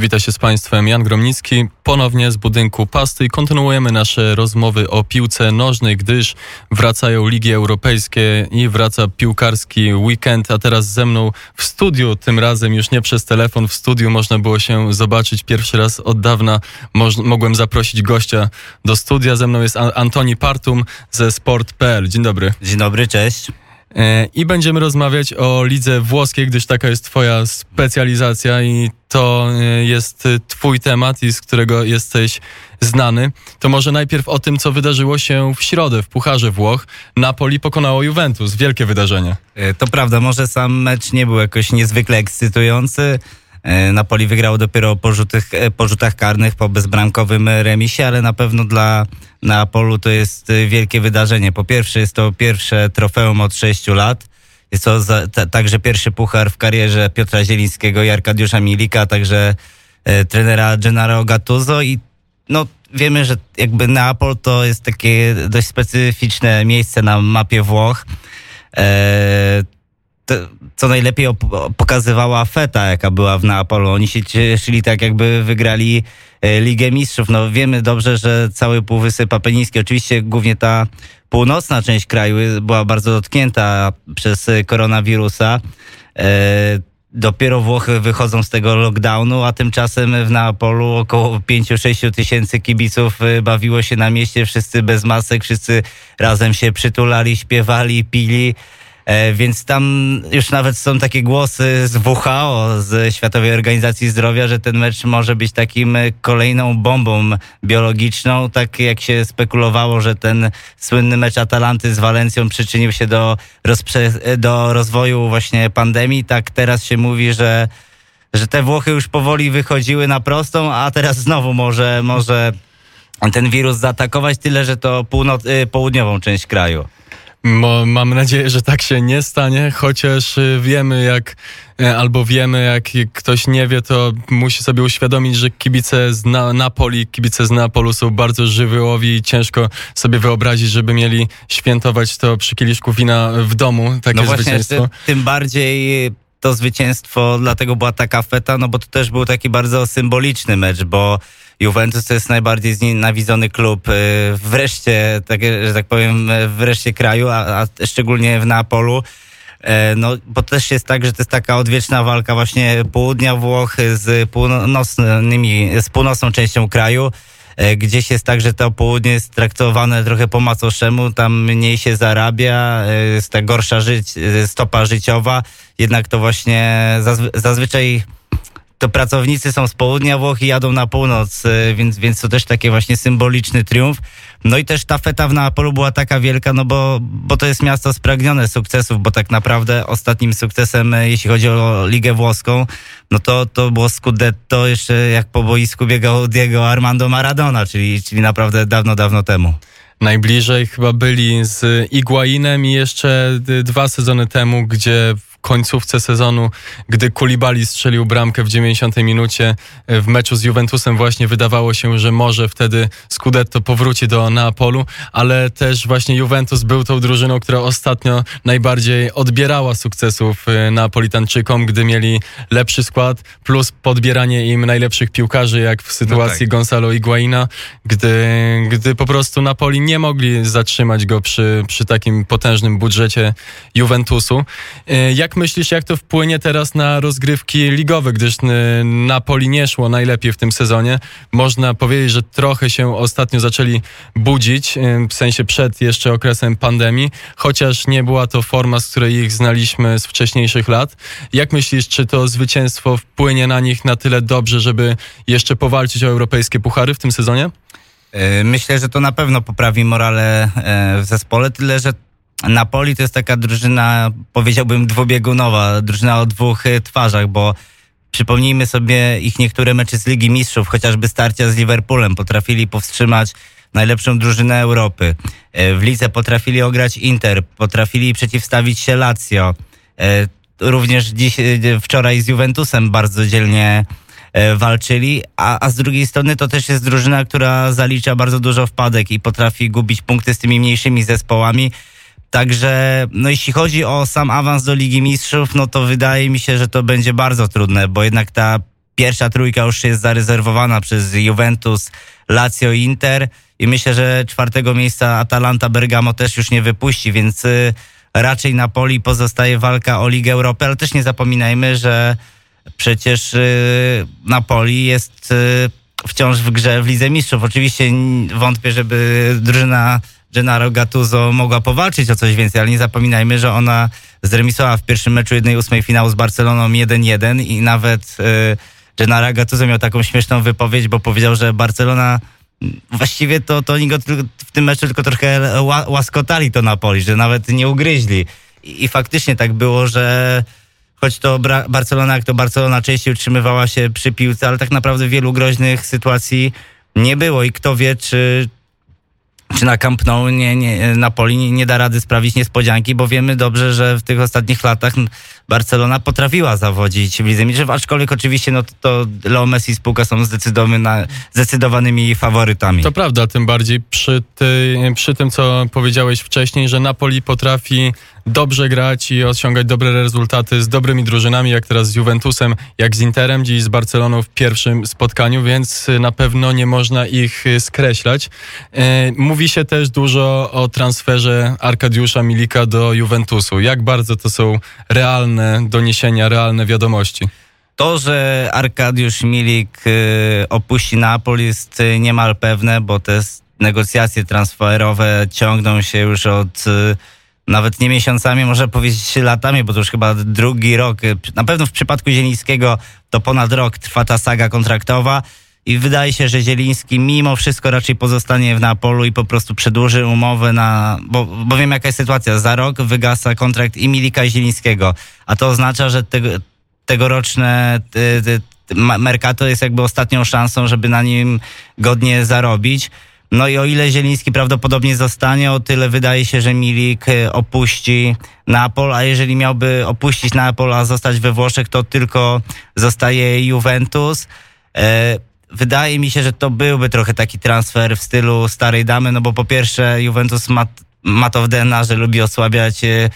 Wita się z Państwem Jan Gromnicki. Ponownie z budynku Pasty i kontynuujemy nasze rozmowy o piłce nożnej, gdyż wracają ligi europejskie i wraca piłkarski weekend, a teraz ze mną w studiu, tym razem już nie przez telefon, w studiu można było się zobaczyć pierwszy raz od dawna. Mogłem zaprosić gościa do studia. Ze mną jest Antoni Partum ze sport.pl. Dzień dobry. Dzień dobry, cześć. E, I będziemy rozmawiać o lidze włoskiej, gdyż taka jest Twoja specjalizacja i to e, jest Twój temat i z którego jesteś znany. To może najpierw o tym, co wydarzyło się w środę w Pucharze Włoch. Napoli pokonało Juventus. Wielkie wydarzenie. E, to prawda, może sam mecz nie był jakoś niezwykle ekscytujący. E, Napoli wygrał dopiero po, rzutach, e, po rzutach karnych, po bezbramkowym remisie, ale na pewno dla Neapolu to jest e, wielkie wydarzenie. Po pierwsze jest to pierwsze trofeum od sześciu lat. Jest to za, ta, także pierwszy puchar w karierze Piotra Zielińskiego i Arkadiusza Milika, także e, trenera Gennaro Gattuso i no wiemy, że jakby Neapol to jest takie dość specyficzne miejsce na mapie Włoch. E, co najlepiej pokazywała feta, jaka była w Neapolu. Oni się cieszyli tak, jakby wygrali e, Ligę Mistrzów. No wiemy dobrze, że cały Półwysep Apeniński, oczywiście głównie ta północna część kraju była bardzo dotknięta przez koronawirusa. E, dopiero Włochy wychodzą z tego lockdownu, a tymczasem w Neapolu około 5-6 tysięcy kibiców e, bawiło się na mieście, wszyscy bez masek, wszyscy razem się przytulali, śpiewali, pili. E, więc tam już nawet są takie głosy z WHO, z Światowej Organizacji Zdrowia, że ten mecz może być takim e, kolejną bombą biologiczną, tak jak się spekulowało, że ten słynny mecz Atalanty z Walencją przyczynił się do, do rozwoju właśnie pandemii, tak teraz się mówi, że że te Włochy już powoli wychodziły na prostą, a teraz znowu może, może ten wirus zaatakować, tyle że to północ, y, południową część kraju. Mo, mam nadzieję, że tak się nie stanie, chociaż y, wiemy jak, y, albo wiemy jak ktoś nie wie, to musi sobie uświadomić, że kibice z na, Napoli, kibice z Napolu są bardzo żywiołowi i ciężko sobie wyobrazić, żeby mieli świętować to przy kieliszku wina w domu, takie no właśnie, zwycięstwo. Tym bardziej to zwycięstwo, dlatego była taka feta, no bo to też był taki bardzo symboliczny mecz, bo Juventus to jest najbardziej znienawidzony klub y, wreszcie, tak, że tak powiem, wreszcie kraju, a, a szczególnie w Neapolu. E, no, bo też jest tak, że to jest taka odwieczna walka właśnie południa Włoch z północnymi, z północną częścią kraju. E, gdzieś jest tak, że to południe jest traktowane trochę po macoszemu, tam mniej się zarabia, e, jest ta gorsza żyć, stopa życiowa, jednak to właśnie zazwy zazwyczaj to pracownicy są z południa Włoch i jadą na północ, y, więc, więc to też taki właśnie symboliczny triumf. No i też ta feta w Neapolu była taka wielka, no bo, bo to jest miasto spragnione sukcesów, bo tak naprawdę ostatnim sukcesem, y, jeśli chodzi o Ligę Włoską, no to, to było Scudetto jeszcze jak po boisku biegał Diego Armando Maradona, czyli, czyli naprawdę dawno, dawno temu. Najbliżej chyba byli z Iguainem i jeszcze dwa sezony temu, gdzie końcówce sezonu, gdy Kulibali strzelił bramkę w 90 minucie e, w meczu z Juventusem właśnie wydawało się, że może wtedy Scudetto powróci do Neapolu, ale też właśnie Juventus był tą drużyną, która ostatnio najbardziej odbierała sukcesów e, Neapolitanczykom, gdy mieli lepszy skład, plus podbieranie im najlepszych piłkarzy, jak w sytuacji no tak. Gonzalo Higuaina, gdy, gdy po prostu Napoli nie mogli zatrzymać go przy, przy takim potężnym budżecie Juventusu. E, jak myślisz, jak to wpłynie teraz na rozgrywki ligowe, gdyż y, Napoli nie szło najlepiej w tym sezonie. Można powiedzieć, że trochę się ostatnio zaczęli budzić, y, w sensie przed jeszcze okresem pandemii, chociaż nie była to forma, z której ich znaliśmy z wcześniejszych lat. Jak myślisz, czy to zwycięstwo wpłynie na nich na tyle dobrze, żeby jeszcze powalczyć o europejskie puchary w tym sezonie? E, myślę, że to na pewno poprawi morale e, w zespole, tyle że Napoli to jest taka drużyna, powiedziałbym, dwubiegunowa, drużyna o dwóch e, twarzach, bo przypomnijmy sobie ich niektóre mecze z Ligi Mistrzów, chociażby starcia z Liverpoolem, potrafili powstrzymać najlepszą drużynę Europy. E, w lidze potrafili ograć Inter, potrafili przeciwstawić się Lazio. E, również dziś, wczoraj z Juventusem bardzo dzielnie walczyli, a, a z drugiej strony to też jest drużyna, która zalicza bardzo dużo wpadek i potrafi gubić punkty z tymi mniejszymi zespołami. Także, no jeśli chodzi o sam awans do Ligi Mistrzów, no to wydaje mi się, że to będzie bardzo trudne, bo jednak ta pierwsza trójka już jest zarezerwowana przez Juventus, Lazio, Inter i myślę, że czwartego miejsca Atalanta Bergamo też już nie wypuści, więc y, raczej Napoli pozostaje walka o Ligę Europy, ale też nie zapominajmy, że przecież y, Napoli jest y, wciąż w grze w Lidze Mistrzów. Oczywiście wątpię, żeby drużyna Gennaro Gattuso mogła powalczyć o coś więcej, ale nie zapominajmy, że ona zremisowała w pierwszym meczu 1-8 finału z Barceloną 1-1 i nawet y, Gennaro Gattuso miał taką śmieszną wypowiedź, bo powiedział, że Barcelona właściwie to, to oni go w tym meczu tylko trochę łaskotali to Napoli, że nawet nie ugryźli. I, i faktycznie tak było, że choć to Barcelona, jak to Barcelona częściej utrzymywała się przy piłce, ale tak naprawdę wielu groźnych sytuacji nie było i kto wie, czy, czy na Camp Nou nie, nie, Napoli nie, nie da rady sprawić niespodzianki, bo wiemy dobrze, że w tych ostatnich latach Barcelona potrafiła zawodzić w Lidze Mistrzów, aczkolwiek oczywiście no, to Leo Messi i spółka są zdecydowanymi faworytami. To prawda, tym bardziej przy, ty, przy tym, co powiedziałeś wcześniej, że Napoli potrafi dobrze grać i osiągać dobre rezultaty z dobrymi drużynami, jak teraz z Juventusem, jak z Interem, dziś z Barceloną w pierwszym spotkaniu, więc na pewno nie można ich skreślać. E, mówi się też dużo o transferze Arkadiusza Milika do Juventusu. Jak bardzo to są realne doniesienia, realne wiadomości? To, że Arkadiusz Milik y, opuści Napoli jest y, niemal pewne, bo te negocjacje transferowe ciągną się już od y, nawet nie miesiącami, może powiedzieć latami, bo to już chyba drugi rok. Na pewno w przypadku Zielińskiego to ponad rok trwa ta saga kontraktowa i wydaje się, że Zieliński mimo wszystko raczej pozostanie w Napolu i po prostu przedłuży umowę na... Bo, bo wiem jaka jest sytuacja. Za rok wygasa kontrakt i Milika i Zielińskiego, a to oznacza, że tego, tegoroczne Mercato jest jakby ostatnią szansą, żeby na nim godnie zarobić. No i o ile Zieliński prawdopodobnie zostanie, o tyle wydaje się, że Milik e, opuści Napol, a jeżeli miałby opuścić Napol, a zostać we Włoszech, to tylko zostaje Juventus. E, wydaje mi się, że to byłby trochę taki transfer w stylu starej damy, no bo po pierwsze Juventus ma, ma to w DNA, że lubi osłabiać e,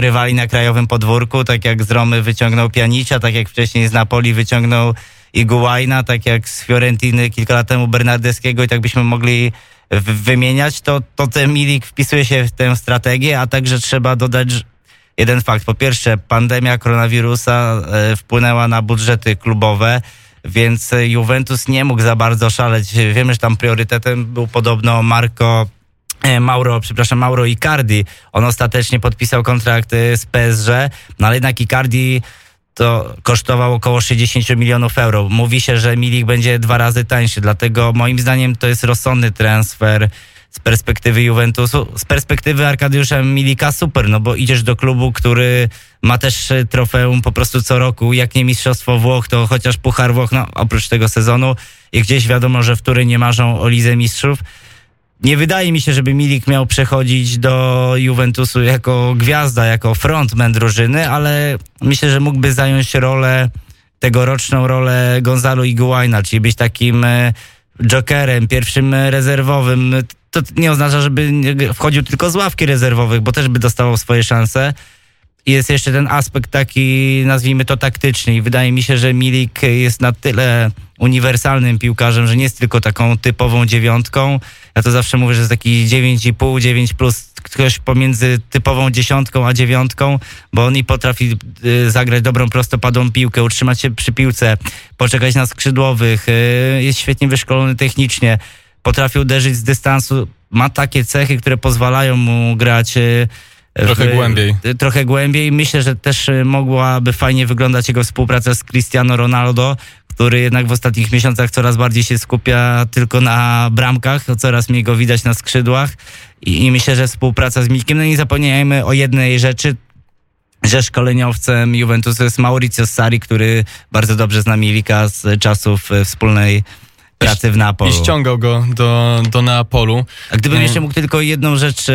rywali na krajowym podwórku, tak jak z Romy wyciągnął Pianicza, tak jak wcześniej z Napoli wyciągnął Iguaina, tak jak z Fiorentiny kilka lat temu Bernardeskiego i tak byśmy mogli wymieniać, to, to ten Milik wpisuje się w tę strategię, a także trzeba dodać jeden fakt. Po pierwsze, pandemia koronawirusa e, wpłynęła na budżety klubowe, więc Juventus nie mógł za bardzo szaleć. Wiemy, że tam priorytetem był podobno Marco e, Mauro, przepraszam, Mauro Icardi. On ostatecznie podpisał kontrakt e, z PSG, no ale jednak Icardi to kosztował około 60 milionów euro. Mówi się, że Milik będzie dwa razy tańszy, dlatego moim zdaniem to jest rozsądny transfer z perspektywy Juventusu. Z perspektywy Arkadiusza Milika super, no bo idziesz do klubu, który ma też trofeum po prostu co roku, jak nie Mistrzostwo Włoch, to chociaż Puchar Włoch, no oprócz tego sezonu i gdzieś wiadomo, że w której nie marzą o Lidze Mistrzów. Nie wydaje mi się, żeby Milik miał przechodzić do Juventusu jako gwiazda, jako frontman drużyny, ale myślę, że mógłby zająć rolę, tegoroczną rolę Gonzalo Iguaina, czyli być takim e, jokerem, pierwszym rezerwowym. To nie oznacza, żeby wchodził tylko z ławki rezerwowych, bo też by dostawał swoje szanse. Jest jeszcze ten aspekt taki, nazwijmy to taktyczny. I wydaje mi się, że Milik jest na tyle uniwersalnym piłkarzem, że nie jest tylko taką typową dziewiątką. Ja to zawsze mówię, że jest taki 9,5, 9 plus ktoś pomiędzy typową dziesiątką a dziewiątką, bo on i potrafi y, zagrać dobrą prostopadłą piłkę, utrzymać się przy piłce, poczekać na skrzydłowych, y, jest świetnie wyszkolony technicznie, potrafi uderzyć z dystansu, ma takie cechy, które pozwalają mu grać y, Trochę w, głębiej. Trochę głębiej. Myślę, że też mogłaby fajnie wyglądać jego współpraca z Cristiano Ronaldo, który jednak w ostatnich miesiącach coraz bardziej się skupia tylko na bramkach, coraz mniej go widać na skrzydłach i, i myślę, że współpraca z Milkiem, no nie zapomniajmy o jednej rzeczy, że szkoleniowcem Juventusu jest Mauricio Sari, który bardzo dobrze zna Milika z czasów e, wspólnej pracy w Neapolu. I ściągał go do, do Neapolu. A gdybym mm. jeszcze mógł tylko jedną rzecz, e,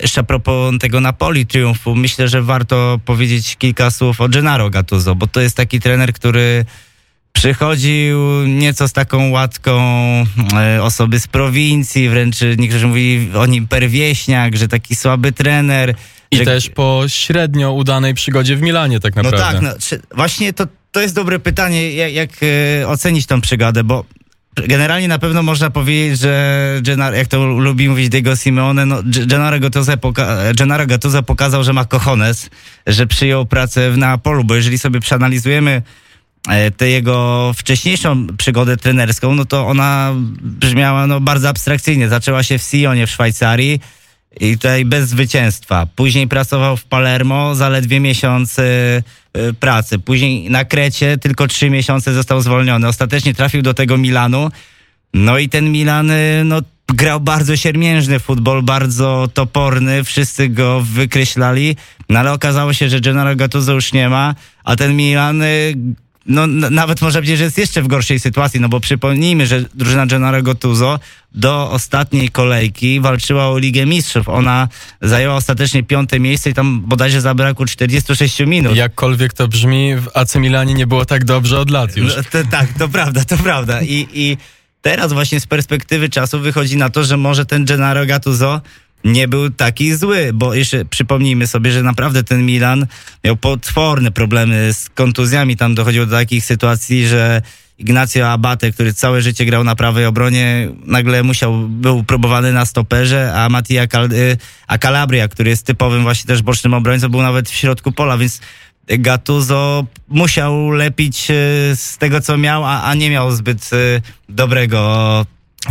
jeszcze a propos tego Napoli triumfu, myślę, że warto powiedzieć kilka słów o Gennaro Gattuso, bo to jest taki trener, który przychodził nieco z taką łatką e, osoby z prowincji, wręcz niektórzy mówili o nim perwieśniak, że taki słaby trener. I że... też po średnio udanej przygodzie w Milanie tak naprawdę. No tak, no, właśnie to to jest dobre pytanie, jak, jak e, ocenić tą przygodę, bo generalnie na pewno można powiedzieć, że Gennaro, jak to lubi mówić Diego Simeone, no, Gennaro, Gattuso poka- Gennaro Gattuso pokazał, że ma cojones, że przyjął pracę w Neapolu, bo jeżeli sobie przeanalizujemy e, tę jego wcześniejszą przygodę trenerską, no to ona brzmiała no, bardzo abstrakcyjnie. Zaczęła się w Sionie w Szwajcarii, i tutaj bez zwycięstwa. Później pracował w Palermo, zaledwie miesiąc y, y, pracy. Później na Krecie tylko trzy miesiące został zwolniony. Ostatecznie trafił do tego Milanu. No i ten Milan y, no, grał bardzo siermiężny futbol, bardzo toporny. Wszyscy go wykreślali. No ale okazało się, że Gennaro Gattuso już nie ma, a ten Milan no, nawet można powiedzieć, że jest jeszcze w gorszej sytuacji, no bo przypomnijmy, że drużyna Gennaro Gattuso do ostatniej kolejki walczyła o Ligę Mistrzów. Ona zajęła ostatecznie piąte miejsce i tam bodajże zabrakło 46 minut. Jakkolwiek to brzmi, w AC Milanie nie było tak dobrze od lat już. No, to, tak, to prawda, to prawda. I, I teraz właśnie z perspektywy czasu wychodzi na to, że może ten Gennaro Gattuso nie był taki zły, bo jeszcze przypomnijmy sobie, że naprawdę ten Milan miał potworne problemy z kontuzjami. Tam dochodziło do takich sytuacji, że Ignacio Abate, który całe życie grał na prawej obronie, nagle musiał, był próbowany na stoperze, a Mattia Cal, y, a Calabria, który jest typowym właśnie też bocznym obrońcą, był nawet w środku pola, więc Gattuso musiał lepić y, z tego, co miał, a, a nie miał zbyt y, dobrego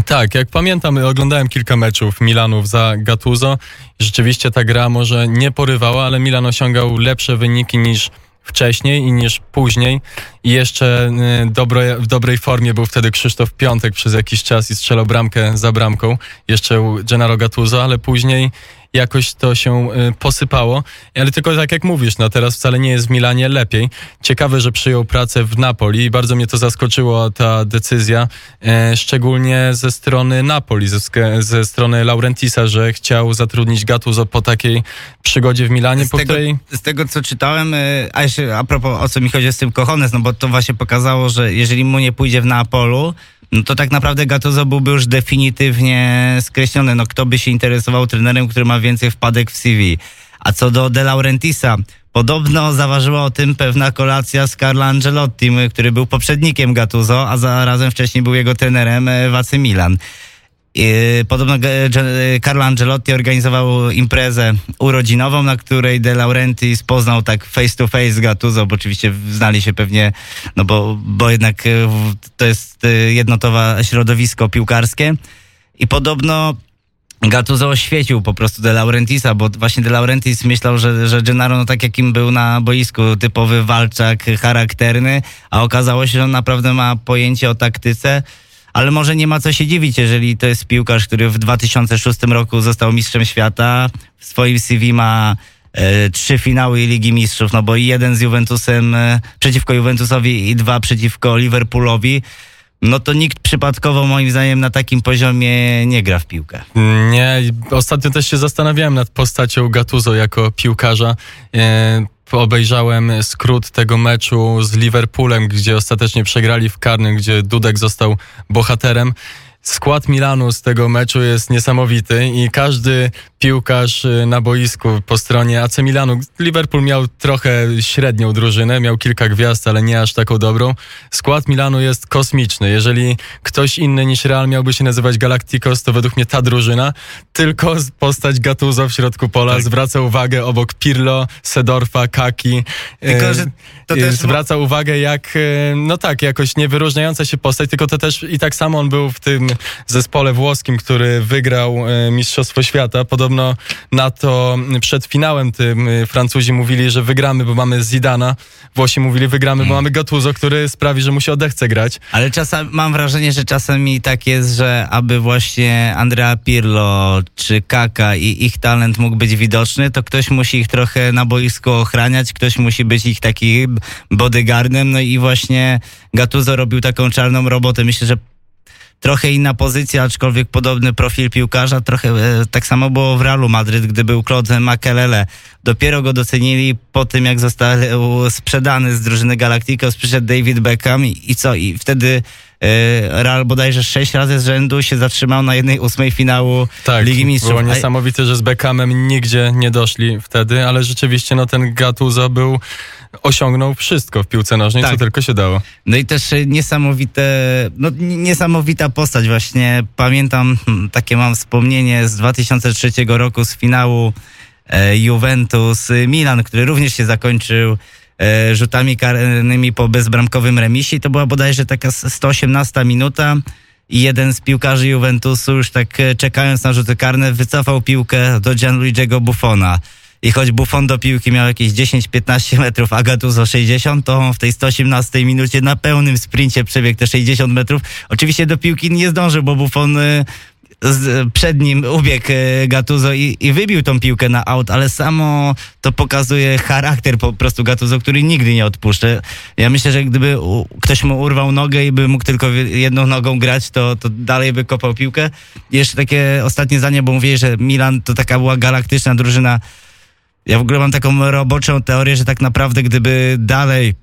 tak, jak pamiętam, oglądałem kilka meczów Milanów za Gattuso. Rzeczywiście ta gra może nie porywała, ale Milan osiągał lepsze wyniki niż wcześniej i niż później. I jeszcze y, dobre, w dobrej formie był wtedy Krzysztof Piątek przez jakiś czas i strzelał bramkę za bramką. Jeszcze Gennaro Gattuso, ale później jakoś to się y, posypało. Ale tylko tak jak mówisz, no teraz wcale nie jest w Milanie lepiej. Ciekawe, że przyjął pracę w Napoli i bardzo mnie to zaskoczyło ta decyzja, e, szczególnie ze strony Napoli, ze, ze strony Laurentisa, że chciał zatrudnić Gattuso po takiej przygodzie w Milanie, z po tego, której... Z tego, co czytałem, e, a jeszcze a propos, o co mi chodzi z tym Kochones, no bo to właśnie pokazało, że jeżeli mu nie pójdzie w Neapolu, no to tak naprawdę Gattuso byłby już definitywnie skreślony. No kto by się interesował trenerem, który ma więcej wpadek w CV. A co do De Laurentisa, podobno zaważyła o tym pewna kolacja z Carlo Angelottim, który był poprzednikiem Gattuso, a zarazem wcześniej był jego trenerem e, w AC Milan. Podobno Carlo Angelotti organizował imprezę urodzinową, na której De Laurentiis poznał tak face to face Gattuso, bo oczywiście znali się pewnie, no bo, bo jednak e, to jest e, jednotowe środowisko piłkarskie. I podobno Gattuso oświecił po prostu De Laurentisa, bo właśnie De Laurentiis myślał, że, że Gennaro, no tak jakim był na boisku, typowy walczak, charakterny, a okazało się, że on naprawdę ma pojęcie o taktyce, ale może nie ma co się dziwić, jeżeli to jest piłkarz, który w 2006 roku został mistrzem świata, w swoim CV ma e, trzy finały Ligi Mistrzów, no bo jeden z Juventusem e, przeciwko Juventusowi i dwa przeciwko Liverpoolowi no to nikt przypadkowo moim zdaniem na takim poziomie nie gra w piłkę. Nie, ostatnio też się zastanawiałem nad postacią Gattuso jako piłkarza. E, obejrzałem skrót tego meczu z Liverpoolem, gdzie ostatecznie przegrali w karnym, gdzie Dudek został bohaterem. Skład Milanu z tego meczu jest niesamowity i każdy piłkarz y, na boisku po stronie AC Milanu. Liverpool miał trochę średnią drużynę, miał kilka gwiazd, ale nie aż taką dobrą. Skład Milanu jest kosmiczny. Jeżeli ktoś inny niż Real miałby się nazywać Galacticos, to według mnie ta drużyna, tylko postać Gattuso w środku pola tak. zwraca uwagę obok Pirlo, Sedorfa, Kaki. Tylko, y, że to też... Zwraca uwagę jak, y, no tak, jakoś niewyróżniająca się postać, tylko to też i tak samo on był w tym zespole włoskim, który wygrał Mistrzostwo Świata. Podobno na to przed finałem tym Francuzi mówili, że wygramy, bo mamy Zidana. Włosi mówili, wygramy, bo mm. mamy Gattuso, który sprawi, że mu się odechce grać. Ale czasem mam wrażenie, że czasami tak jest, że aby właśnie Andrea Pirlo czy Kaka i ich talent mógł być widoczny, to ktoś musi ich trochę na boisku ochraniać, ktoś musi być ich taki bodyguardem, no i właśnie Gattuso robił taką czarną robotę. Myślę, że trochę inna pozycja, aczkolwiek podobny profil piłkarza. Trochę e, tak samo było w Realu Madryt, gdy był Claude Makelele. Dopiero go docenili po tym, jak został sprzedany z drużyny Galacticos, przyszedł David Beckham i, i co? I wtedy Real bodajże sześć razy z rzędu się zatrzymał na jednej ósmej finału Tak, Ligi Mistrzów. było niesamowite, że z Beckhamem nigdzie nie doszli wtedy, ale rzeczywiście no, ten Gattuso był, osiągnął wszystko w piłce nożnej, Tak. co tylko się dało. No i też e, niesamowite, no niesamowita postać właśnie. Pamiętam, hmm, takie mam wspomnienie z 2003 roku z finału e, Juventus e, Milan, który również się zakończył e, rzutami karnymi po bezbramkowym remisie. To była bodajże taka s- 118 minuta. I jeden z piłkarzy Juventusu już tak e, czekając na rzuty karne wycofał piłkę do Gianluigiego Buffona. I choć Buffon do piłki miał jakieś 10-15 metrów, a Gattuso 60, to on w tej 118 minucie na pełnym sprincie przebiegł te 60 metrów. Oczywiście do piłki nie zdążył, bo Buffon y, z, przed nim ubiegł y, Gattuso i, i wybił tą piłkę na aut, ale samo to pokazuje charakter po prostu Gattuso, który nigdy nie odpuszcza. Ja myślę, że gdyby u, ktoś mu urwał nogę i by mógł tylko jedną nogą grać, to, to dalej by kopał piłkę. Jeszcze takie ostatnie zdanie, bo mówię, że Milan to taka była galaktyczna drużyna. Ja w ogóle mam taką roboczą teorię, że tak naprawdę gdyby dalej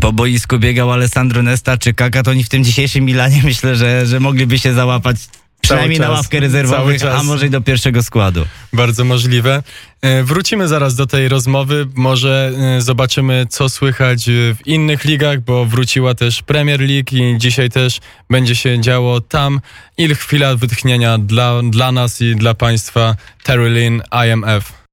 po boisku biegał Alessandro Nesta czy Kaka, to oni w tym dzisiejszym Milanie myślę, że, że mogliby się załapać przynajmniej na ławkę rezerwowych, a może i do pierwszego składu. Bardzo możliwe. E, Wrócimy zaraz do tej rozmowy. Może e, zobaczymy, co słychać e, w innych ligach, bo wróciła też Premier League i dzisiaj też będzie się działo tam. I chwila wytchnienia dla, dla nas i dla Państwa. Terry Lynn, IMF.